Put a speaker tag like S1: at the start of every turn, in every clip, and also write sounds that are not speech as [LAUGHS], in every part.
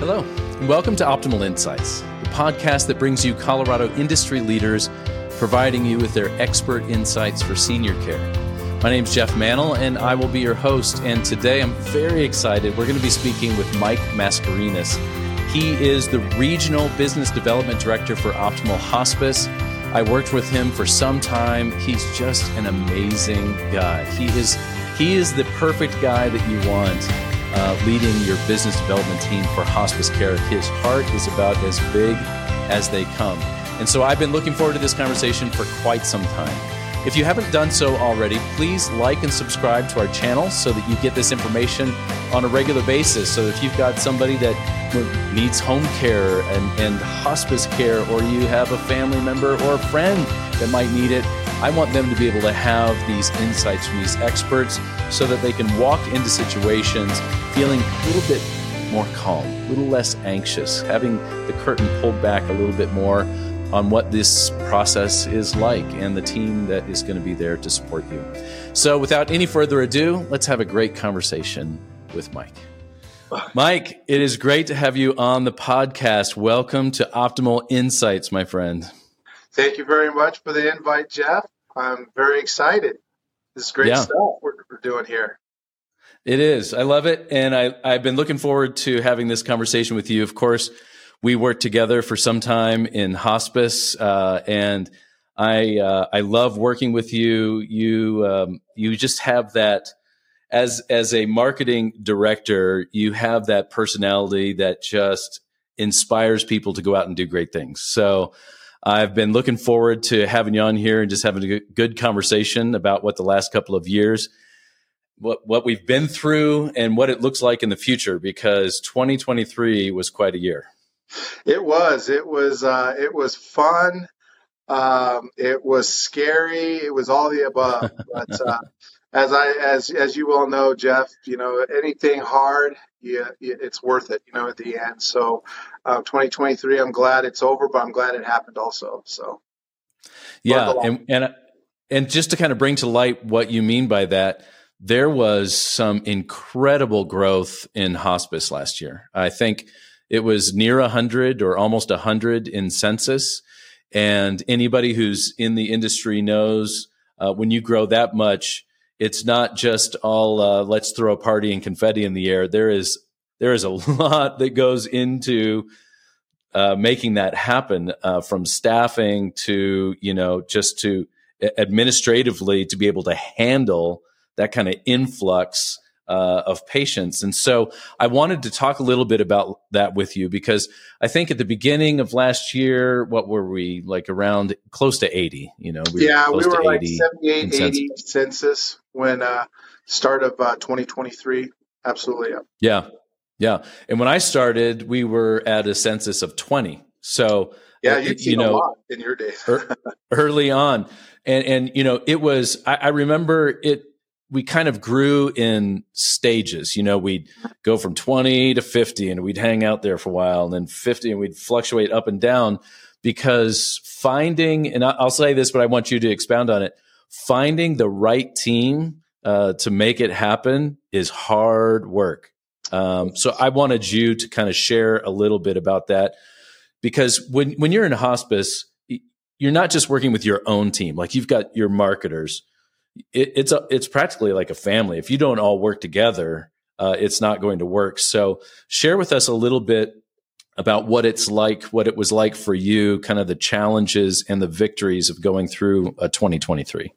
S1: Hello, and welcome to Optimal Insights, the podcast that brings you Colorado industry leaders providing you with their expert insights for senior care. My name is Jeff Mannel, and I will be your host. And today I'm very excited. We're going to be speaking with Mike Mascarenas. He is the Regional Business Development Director for Optimal Hospice. I worked with him for some time. He's just an amazing guy. He is he is the perfect guy that you want uh, leading your business development team for hospice care. His heart is about as big as they come. And so I've been looking forward to this conversation for quite some time. If you haven't done so already, please like and subscribe to our channel so that you get this information on a regular basis. So if you've got somebody that needs home care and, and hospice care, or you have a family member or a friend that might need it, I want them to be able to have these insights from these experts so that they can walk into situations feeling a little bit more calm, a little less anxious, having the curtain pulled back a little bit more on what this process is like and the team that is going to be there to support you. So, without any further ado, let's have a great conversation with Mike. Mike, it is great to have you on the podcast. Welcome to Optimal Insights, my friend.
S2: Thank you very much for the invite, Jeff. I'm very excited. This is great yeah. stuff we're, we're doing here.
S1: It is. I love it. And I, I've been looking forward to having this conversation with you. Of course, we worked together for some time in hospice, uh, and I uh, I love working with you. You um, you just have that as as a marketing director, you have that personality that just inspires people to go out and do great things. So I've been looking forward to having you on here and just having a good conversation about what the last couple of years, what what we've been through, and what it looks like in the future. Because 2023 was quite a year.
S2: It was. It was. Uh, it was fun. Um, it was scary. It was all the above. But uh, as I as as you well know, Jeff, you know anything hard, yeah, it's worth it. You know at the end. So, uh, 2023, I'm glad it's over, but I'm glad it happened also. So,
S1: yeah, and and and just to kind of bring to light what you mean by that, there was some incredible growth in hospice last year. I think it was near 100 or almost 100 in census. And anybody who's in the industry knows uh, when you grow that much, it's not just all uh, let's throw a party and confetti in the air. There is there is a [LAUGHS] lot that goes into uh, making that happen, uh, from staffing to you know just to administratively to be able to handle that kind of influx uh, of patients. And so I wanted to talk a little bit about that with you because I think at the beginning of last year, what were we like around close to 80? You know,
S2: we yeah, were we were like 78, 80 census when uh, start of uh, 2023. Absolutely. Yeah.
S1: yeah. Yeah. And when I started, we were at a census of 20. So,
S2: yeah, uh, you know, in your days [LAUGHS]
S1: early on. And, and, you know, it was, I, I remember it, we kind of grew in stages. You know, we'd go from 20 to 50 and we'd hang out there for a while and then 50 and we'd fluctuate up and down because finding, and I'll say this, but I want you to expound on it. Finding the right team uh, to make it happen is hard work. Um, so I wanted you to kind of share a little bit about that because when, when you're in hospice, you're not just working with your own team. Like you've got your marketers, it, it's a, it's practically like a family. If you don't all work together, uh, it's not going to work. So share with us a little bit about what it's like, what it was like for you, kind of the challenges and the victories of going through a 2023.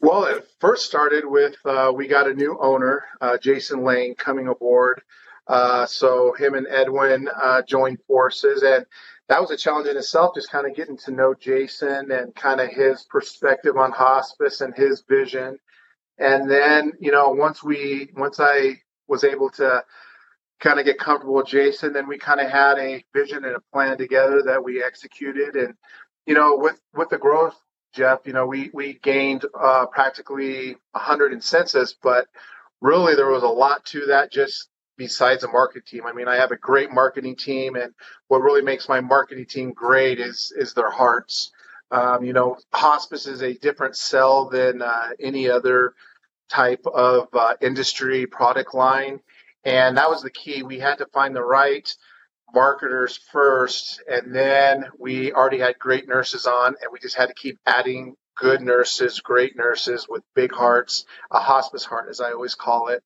S2: Well, it first started with uh, we got a new owner, uh, Jason Laing, coming aboard. Uh, so him and Edwyn uh, joined forces, and that was a challenge in itself, just kind of getting to know Jason and kind of his perspective on hospice and his vision. And then, you know, once we, once I was able to kind of get comfortable with Jason, then we kind of had a vision and a plan together that we executed. And, you know, with, with the growth, Jeff, you know, we, we gained uh, practically 100 in census, but really there was a lot to that just besides a market team. I mean, I have a great marketing team, and what really makes my marketing team great is is their hearts. Um, you know, hospice is a different sell than uh, any other type of uh, industry product line, And that was the key. We had to find the right marketers first, and then we already had great nurses on, and we just had to keep adding good nurses, great nurses with big hearts, a hospice heart, as I always call it.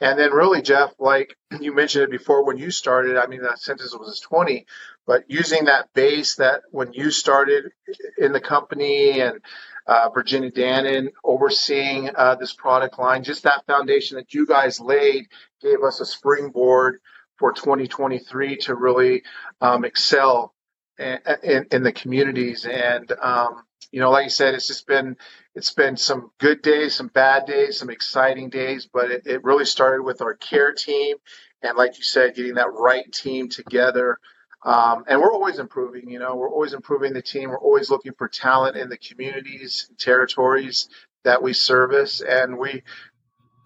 S2: And then, really, Jeff, like [CLEARS THROAT] you mentioned it before when you started, I mean, that census was 20, but using that base that when you started in the company and uh, Virginia Dannon overseeing uh, this product line, just that foundation that you guys laid gave us a springboard for 2023 to really um, excel in, in, in, the communities. And um, you know, like you said, it's just been it's been some good days, some bad days, some exciting days, but it, it really started with our care team, and like you said, getting that right team together. Um, and we're always improving. You know, we're always improving the team. We're always looking for talent in the communities, territories that we service, and we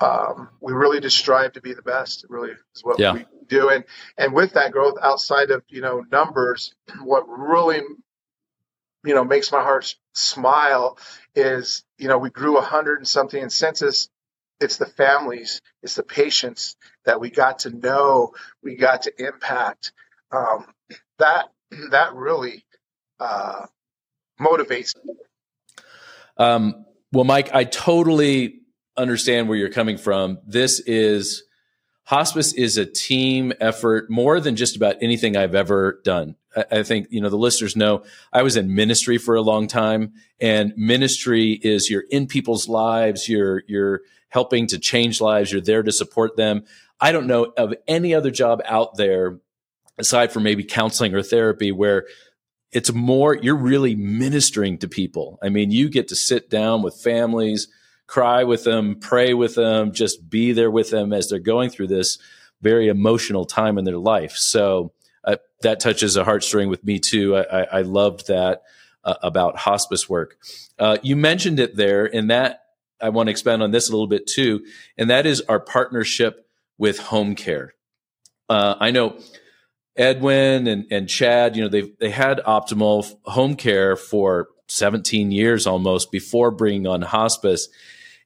S2: um, we really just strive to be the best. Really is what yeah. we do. And and with that growth, outside of you know numbers, what really you know makes my heart smile is you know we grew a hundred and something in census. It's the families, it's the patients that we got to know, we got to impact. Um, that that really uh, motivates.
S1: Um, well, Mike, I totally understand where you're coming from. This is hospice is a team effort more than just about anything I've ever done. I, think, you know, the listeners know I was in ministry for a long time and ministry is you're in people's lives. You're, you're helping to change lives. You're there to support them. I don't know of any other job out there aside from maybe counseling or therapy where it's more, you're really ministering to people. I mean, you get to sit down with families, cry with them, pray with them, just be there with them as they're going through this very emotional time in their life. So uh, that touches a heartstring with me too. I, I, I loved that uh, about hospice work. Uh, you mentioned it there, and that I want to expand on this a little bit too, and that is our partnership with home care. Uh, I know Edwyn and, and Chad, you know, they they had optimal home care for 17 years almost before bringing on hospice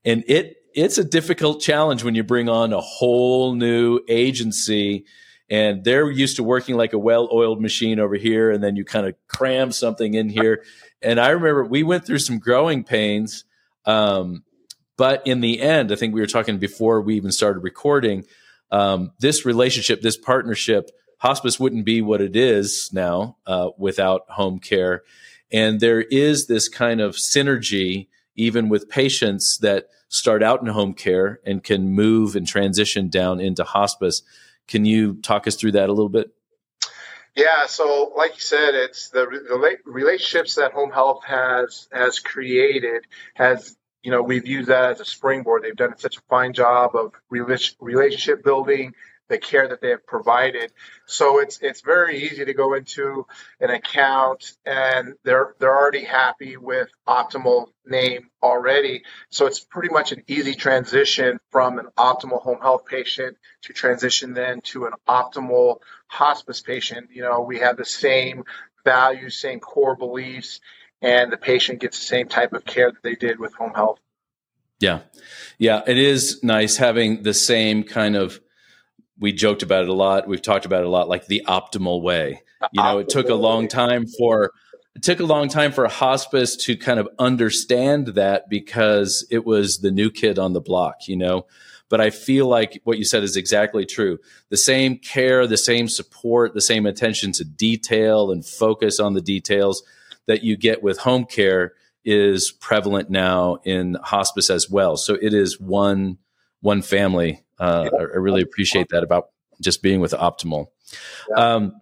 S1: and it it's a difficult challenge when you bring on a whole new agency and they're used to working like a well-oiled machine over here and then you kind of cram something in here. [LAUGHS] And i remember we went through some growing pains um, but in the end i think we were talking before we even started recording um, this relationship this partnership hospice wouldn't be what it is now uh, without home care. And there is this kind of synergy even with patients that start out in home care and can move and transition down into hospice. Can you talk us through that a little bit?
S2: Yeah, so like you said, it's the, the relationships that home health has has created has you know we've used that as a springboard. They've done such a fine job of relationship building, the care that they have provided. So it's it's very easy to go into an account and they're they're already happy with optimal name already. So it's pretty much an easy transition from an optimal home health patient to transition then to an optimal hospice patient. You know, we have the same values, same core beliefs, and the patient gets the same type of care that they did with home health.
S1: Yeah. Yeah. It is nice having the same kind of we joked about it a lot. We've talked about it a lot, like the optimal way. You know, it took a long time for it took a long time for a hospice to kind of understand that because it was the new kid on the block, you know. But I feel like what you said is exactly true. The same care, the same support, the same attention to detail and focus on the details that you get with home care is prevalent now in hospice as well. So it is one one family uh, I, I, really appreciate that about just being with Optimal. Um,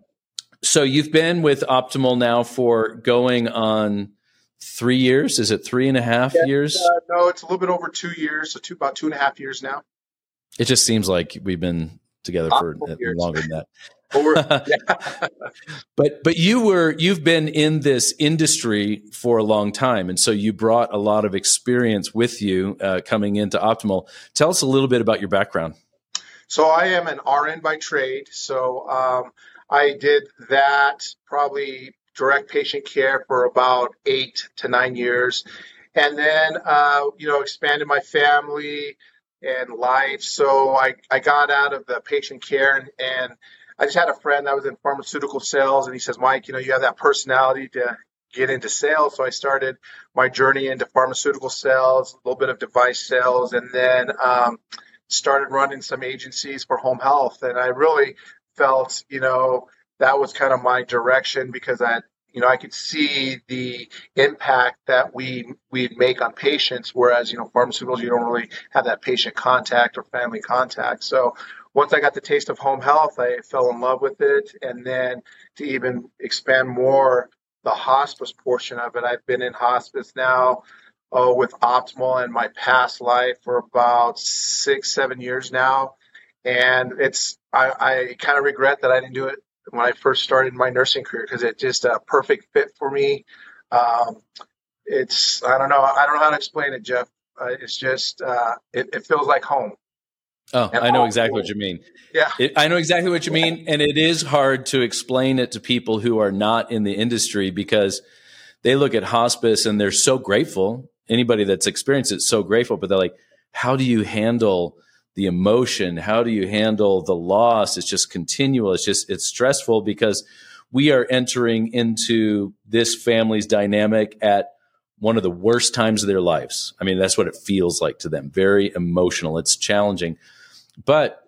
S1: so you've been with Optimal now for going on three years. Is it three and a half yeah, years?
S2: Uh, no, it's a little bit over two years. So two about two and a half years now.
S1: It just seems like we've been together for longer than that. [LAUGHS] [LAUGHS] but but you were you've been in this industry for a long time, and so you brought a lot of experience with you uh, coming into Optimal. Tell us a little bit about your background.
S2: So I am an RN by trade. So um, I did that probably direct patient care for about eight to nine years, and then uh, you know expanded my family and life. So I, I got out of the patient care and, and I just had a friend that was in pharmaceutical sales and he says, Mike, you know, you have that personality to get into sales. So I started my journey into pharmaceutical sales, a little bit of device sales, and then um, started running some agencies for home health. And I really felt, you know, that was kind of my direction because I, you know, I could see the impact that we we'd make on patients, whereas you know, pharmaceuticals you don't really have that patient contact or family contact. So once I got the taste of home health, I fell in love with it, and then to even expand more the hospice portion of it, I've been in hospice now oh, with Optimal in my past life for about six, seven years now, and it's I, I kind of regret that I didn't do it when I first started my nursing career because it's just a perfect fit for me. Um, it's I don't know I don't know how to explain it, Jeff. Uh, it's just uh, it, it, feels like home.
S1: Oh, and I know exactly what you mean.
S2: Yeah,
S1: it, I know exactly what you mean, and it is hard to explain it to people who are not in the industry because they look at hospice and they're so grateful. Anybody that's experienced it's so grateful, but they're like, "How do you handle?" The emotion how do you handle the loss? It's just continual. It's just it's stressful because we are entering into this family's dynamic at one of the worst times of their lives. I mean that's what it feels like to them. Very emotional. It's challenging. But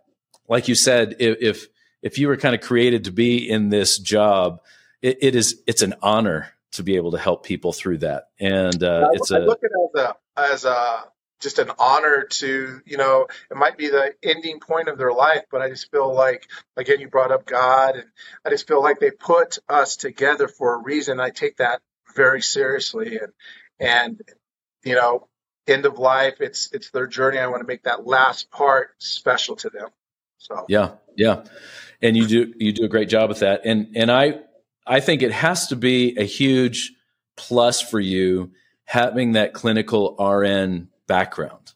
S1: like you said if if, if you were kind of created to be in this job it, it is it's an honor to be able to help people through that. And uh,
S2: I,
S1: it's
S2: I
S1: a
S2: look at it as a as a just an honor to you know it might be the ending point of their life but i just feel like again you brought up god and i just feel like they put us together for a reason. I take that very seriously and and you know end of life it's it's their journey. I want to make that last part special to them so.
S1: Yeah yeah. And you do you do a great job with that. And and i i think it has to be a huge plus for you having that clinical rn background.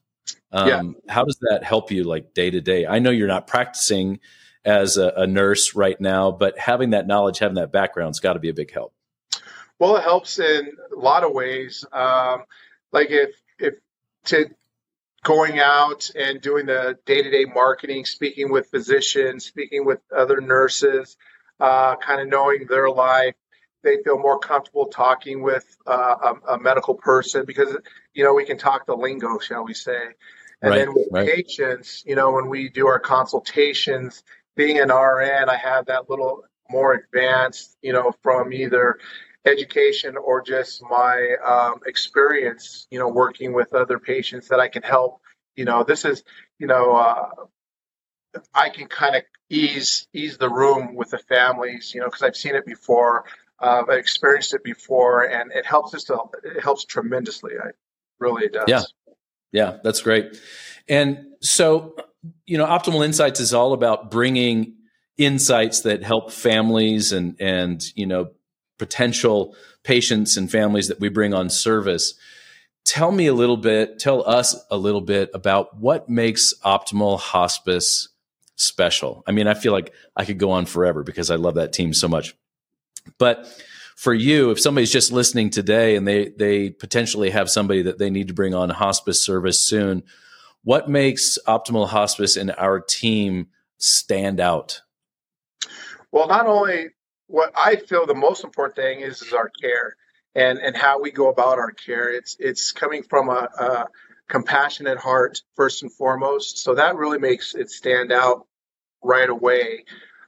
S1: Um, yeah. How does that help you, like day to day? I know you're not practicing as a, a nurse right now, but having that knowledge, having that background's got to be a big help.
S2: Well, it helps in a lot of ways. Um, like if if to going out and doing the day to day marketing, speaking with physicians, speaking with other nurses, uh, kind of knowing their life, they feel more comfortable talking with uh, a, a, medical person because you know we can talk the lingo, shall we say? And right, then with right. patients, you know, when we do our consultations, being an RN, I have that little more advanced, you know, from either education or just my um, experience, you know, working with other patients that I can help. You know, this is, you know, uh, I can kind of ease ease the room with the families, you know, because I've seen it before. Uh, I've experienced it before, and it helps us to it helps tremendously. I really does.
S1: Yeah, yeah, that's great. And so, you know, Optimal Insights is all about bringing insights that help families and and you know potential patients and families that we bring on service. Tell me a little bit, tell us a little bit about what makes Optimal Hospice special. I mean, I feel like I could go on forever because I love that team so much. But for you, if somebody's just listening today and they they potentially have somebody that they need to bring on hospice service soon, what makes Optimal Hospice and our team stand out?
S2: Well, not only what I feel the most important thing is is our care and and how we go about our care. It's it's coming from a, a compassionate heart first and foremost. So that really makes it stand out right away.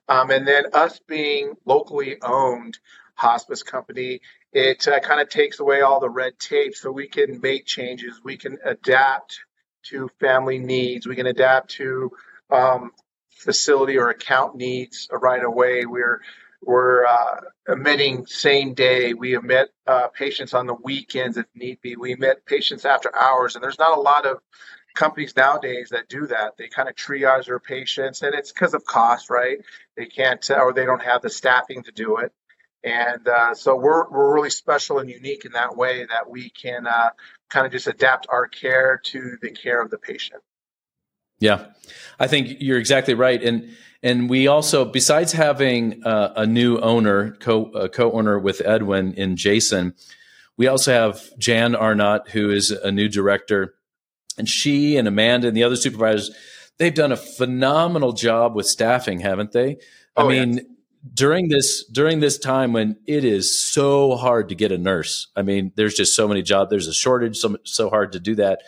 S2: Um, and then us being locally owned hospice company, it uh, kind of takes away all the red tape so we can make changes. We can adapt to family needs. We can adapt to um, facility or account needs right away. We're we're uh, admitting same day. We admit uh, patients on the weekends if need be. We admit patients after hours, and there's not a lot of companies nowadays that do that. They kind of triage their patients, and it's because of cost, right? They can't, or they don't have the staffing to do it. And uh, so we're, we're really special and unique in that way that we can uh, kind of just adapt our care to the care of the patient.
S1: Yeah, I think you're exactly right, and and we also, besides having uh, a new owner, co co-owner with Edwyn in Jason, we also have Jan Arnott, who is a new director and she and Amanda and the other supervisors, they've done a phenomenal job with staffing, haven't they? I oh, mean, yes. During this during this time when it is so hard to get a nurse. I mean, there's just so many jobs. There's a shortage. So so hard to do that.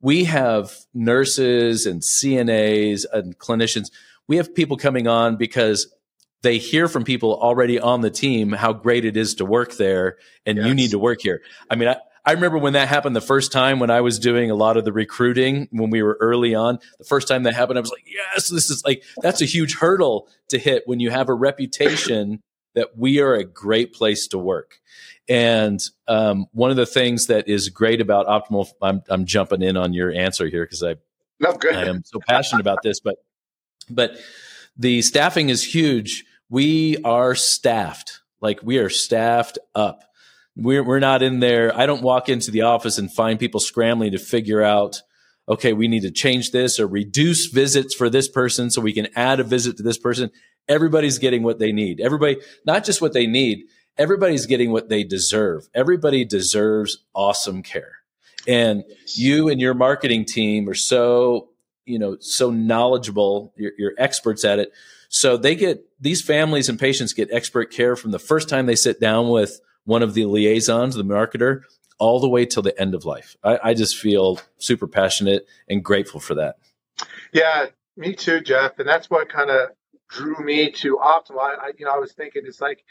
S1: We have nurses and CNAs and clinicians. We have people coming on because they hear from people already on the team how great it is to work there, and yes. you need to work here. I mean, I, I remember when that happened the first time when I was doing a lot of the recruiting when we were early on. The first time that happened, I was like, yes, this is like, that's a huge hurdle to hit when you have a reputation that we are a great place to work. And um, one of the things that is great about Optimal, I'm, I'm jumping in on your answer here because I,
S2: no,
S1: I am so passionate about this, but, but the staffing is huge. We are staffed, like we are staffed up we're, we're not in there. I don't walk into the office and find people scrambling to figure out, okay, we need to change this or reduce visits for this person so we can add a visit to this person. Everybody's getting what they need. Everybody, not just what they need, everybody's getting what they deserve. Everybody deserves awesome care. And you and your marketing team are so, you know, so knowledgeable. You're, you're experts at it. So they get these families and patients get expert care from the first time they sit down with one of the liaisons, the marketer, all the way till the end of life. I, I just feel super passionate and grateful for that.
S2: Yeah, me too, Jeff. And that's what kind of drew me to Optimal. I, you know, I was thinking it's like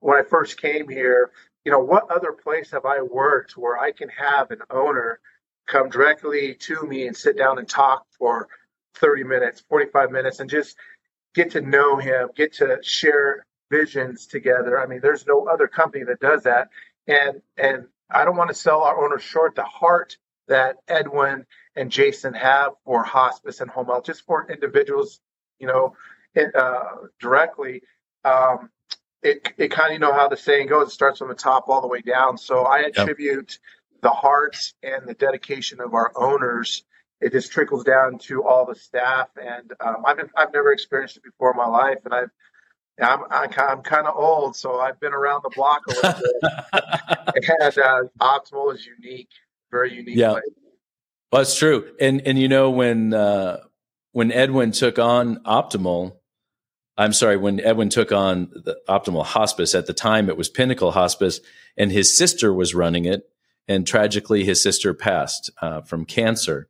S2: when I first came here, you know, what other place have I worked where I can have an owner come directly to me and sit down and talk for 30 minutes, 45 minutes, and just get to know him, get to share visions together. I mean, there's no other company that does that. And and I don't want to sell our owners short the heart that Edwyn and Jason have for hospice and home health, just for individuals, you know, uh, directly. Um, it it kind of you know how the saying goes, it starts from the top all the way down. So I attribute yep. the hearts and the dedication of our owners. It just trickles down to all the staff, and um, I've I've never experienced it before in my life, and I've I'm, I'm kind of old, so I've been around the block a little bit. [LAUGHS] and uh, Optimal is unique, very unique.
S1: Yeah, place. well, that's true. And and you know when uh, when Edwyn took on Optimal, I'm sorry, when Edwyn took on the Optimal Hospice at the time, it was Pinnacle Hospice, and his sister was running it, and tragically, his sister passed uh, from cancer.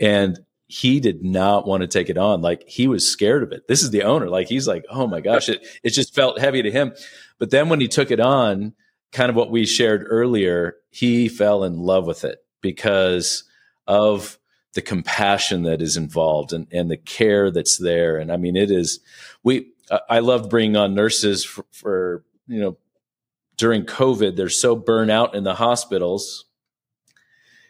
S1: And he did not want to take it on. Like he was scared of it. This is the owner. Like he's like, oh my gosh, it, it just felt heavy to him. But then when he took it on, kind of what we shared earlier, he fell in love with it because of the compassion that is involved and, and the care that's there. And I mean, it is, we, I love bringing on nurses for, for you know, during COVID, they're so burnt out in the hospitals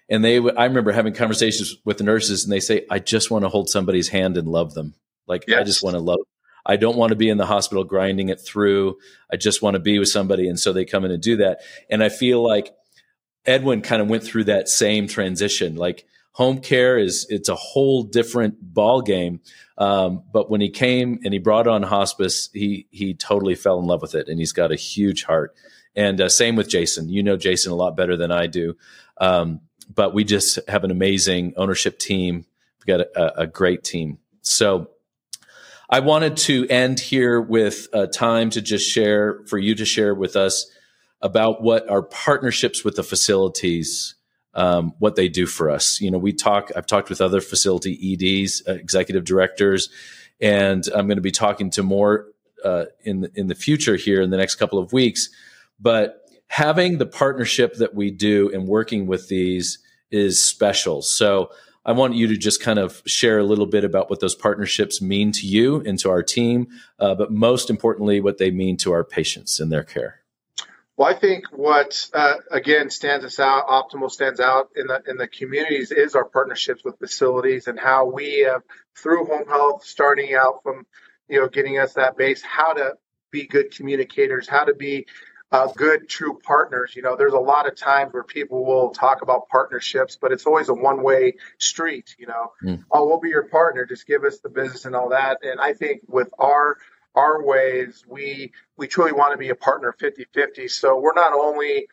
S1: and they i remember having conversations with the nurses and they say i just want to hold somebody's hand and love them. Like yes. i just want to love i don't want to be in the hospital grinding it through. I just want to be with somebody. And so they come in and do that. And i feel like edwyn kind of went through that same transition. Like home care is it's a whole different ball game um, but when he came and he brought on hospice he he totally fell in love with it and he's got a huge heart. And uh, same with jason. You know jason a lot better than i do. Um, but we just have an amazing ownership team. We've got a, a great team. So I wanted to end here with time to just share for you to share with us about what our partnerships with the facilities um, what they do for us. You know, we talk. I've talked with other facility EDs, uh, executive directors, and I'm going to be talking to more uh, in in the future here in the next couple of weeks. But having the partnership that we do and working with these is special. So I want you to just kind of share a little bit about what those partnerships mean to you and to our team, uh, but most importantly, what they mean to our patients and their care.
S2: Well, I think what uh, again stands us out, optimal stands out in the in the communities is our partnerships with facilities and how we have through home health, starting out from you know getting us that base, how to be good communicators, how to be uh, good, true partners. You know, there's a lot of times where people will talk about partnerships, but it's always a one way street. You know, mm. oh, we'll be your partner, just give us the business and all that. And I think with our our ways, we we truly want to be a partner 50 50. So we're not only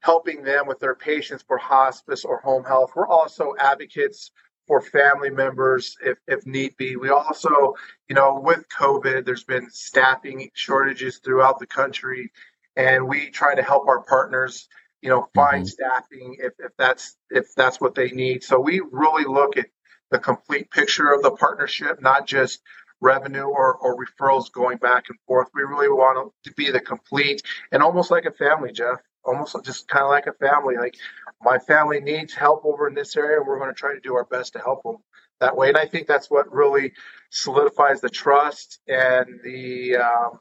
S2: helping them with their patients for hospice or home health. We're also advocates for family members if, if need be. We also, you know, with COVID, there's been staffing shortages throughout the country, and we try to help our partners, you know, find mm-hmm. staffing if, if that's if that's what they need. So we really look at the complete picture of the partnership, not just revenue or, or referrals going back and forth. We really want to be the complete and almost like a family, Jeff almost just kind of like a family. Like my family needs help over in this area, and we're going to try to do our best to help them that way. And I think that's what really solidifies the trust and the um,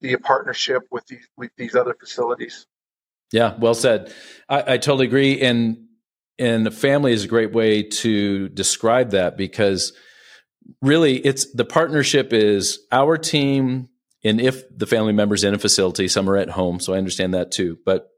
S2: the partnership with these with these other facilities.
S1: Yeah, well said. I, I totally agree. And and family is a great way to describe that because really it's the partnership is our team and if the family members in a facility some are at home so i understand that too but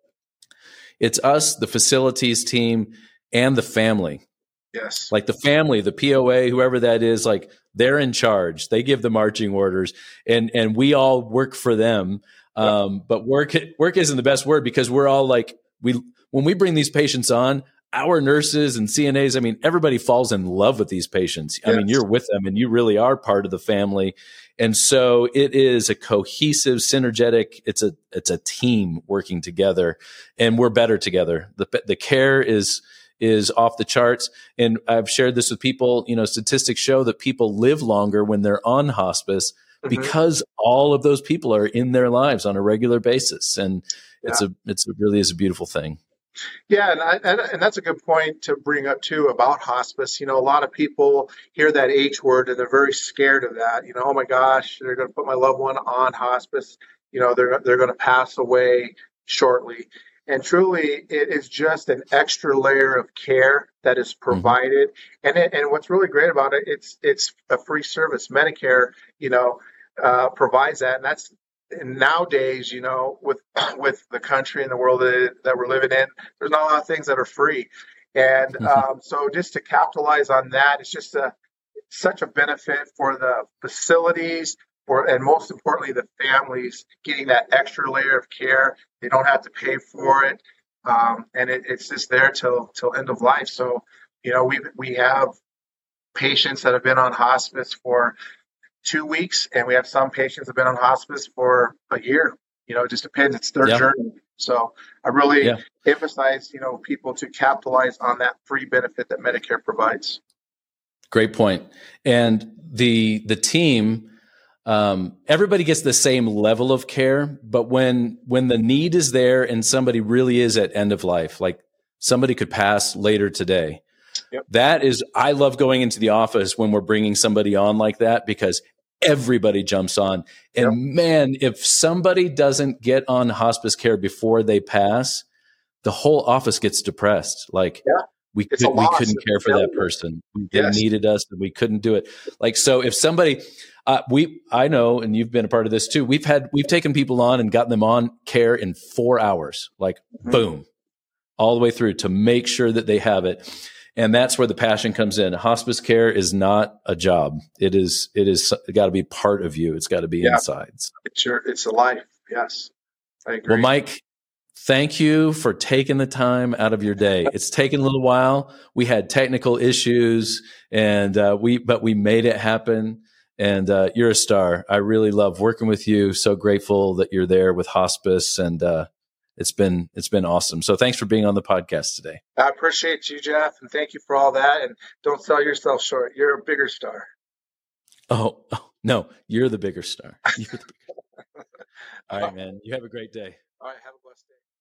S1: it's us, the facilities team, and the family.
S2: Yes.
S1: Like the family, the POA, whoever that is, like they're in charge. They give the marching orders and and we all work for them. Um, but work work isn't the best word because we're all like we when we bring these patients on, our nurses and CNAs, I mean, everybody falls in love with these patients. Yes. I mean, you're with them and you really are part of the family. And so it is a cohesive, synergetic, it's a it's a team working together and we're better together. The the care is is off the charts. And I've shared this with people, you know, statistics show that people live longer when they're on hospice mm-hmm. because all of those people are in their lives on a regular basis. And yeah. it's a it's a, really is a beautiful thing.
S2: Yeah, and, I, and, and that's a good point to bring up too about hospice. You know, a lot of people hear that H word and they're very scared of that. You know, oh my gosh, they're going to put my loved one on hospice. You know, they're they're going to pass away shortly. And truly, it is just an extra layer of care that is mm-hmm. provided. Mm-hmm. And it, and what's really great about it, it's it's a free service. Medicare, you know, uh, provides that, and that's and nowadays, you know, with [COUGHS] with the country and the world that, that we're living in, there's not a lot of things that are free, and mm-hmm. um, so just to capitalize on that, it's just a such a benefit for the facilities, for and most importantly, the families getting that extra layer of care. They don't have to pay for it, um, and it, it's just there till till end of life. So, you know, we we have patients that have been on hospice for two weeks, and we have some patients have been on hospice for a year. You know, it just depends. It's their journey. So I really yeah. emphasize, you know, people to capitalize on that free benefit that Medicare provides.
S1: Great point. And the the team, um, everybody gets the same level of care, but when when the need is there and somebody really is at end of life, like somebody could pass later today. Yep. That is, I love going into the office when we're bringing somebody on like that because everybody jumps on. And yep. man, if somebody doesn't get on hospice care before they pass, the whole office gets depressed. Like yeah. We could, we couldn't care for that person. They yes. needed us and we couldn't do it. Like so, if somebody, uh, we I know, and you've been a part of this too. We've had we've taken people on and gotten them on care in four hours. Like mm-hmm. boom, all the way through to make sure that they have it and that's where the passion comes in hospice care is not a job it is it is got to be part of you it's got to be yeah. inside so.
S2: it's your it's a life yes i agree
S1: well mike thank you for taking the time out of your day it's taken a little while we had technical issues and uh, we but we made it happen and uh, you're a star i really love working with you so grateful that you're there with hospice and uh, it's been it's been awesome. So thanks for being on the podcast today.
S2: I appreciate you, Jeff, and thank you for all that. And don't sell yourself short. You're a bigger star.
S1: Oh, oh no, you're the bigger star. The bigger. [LAUGHS] all right, man. You have a great day.
S2: All right, have a blessed day.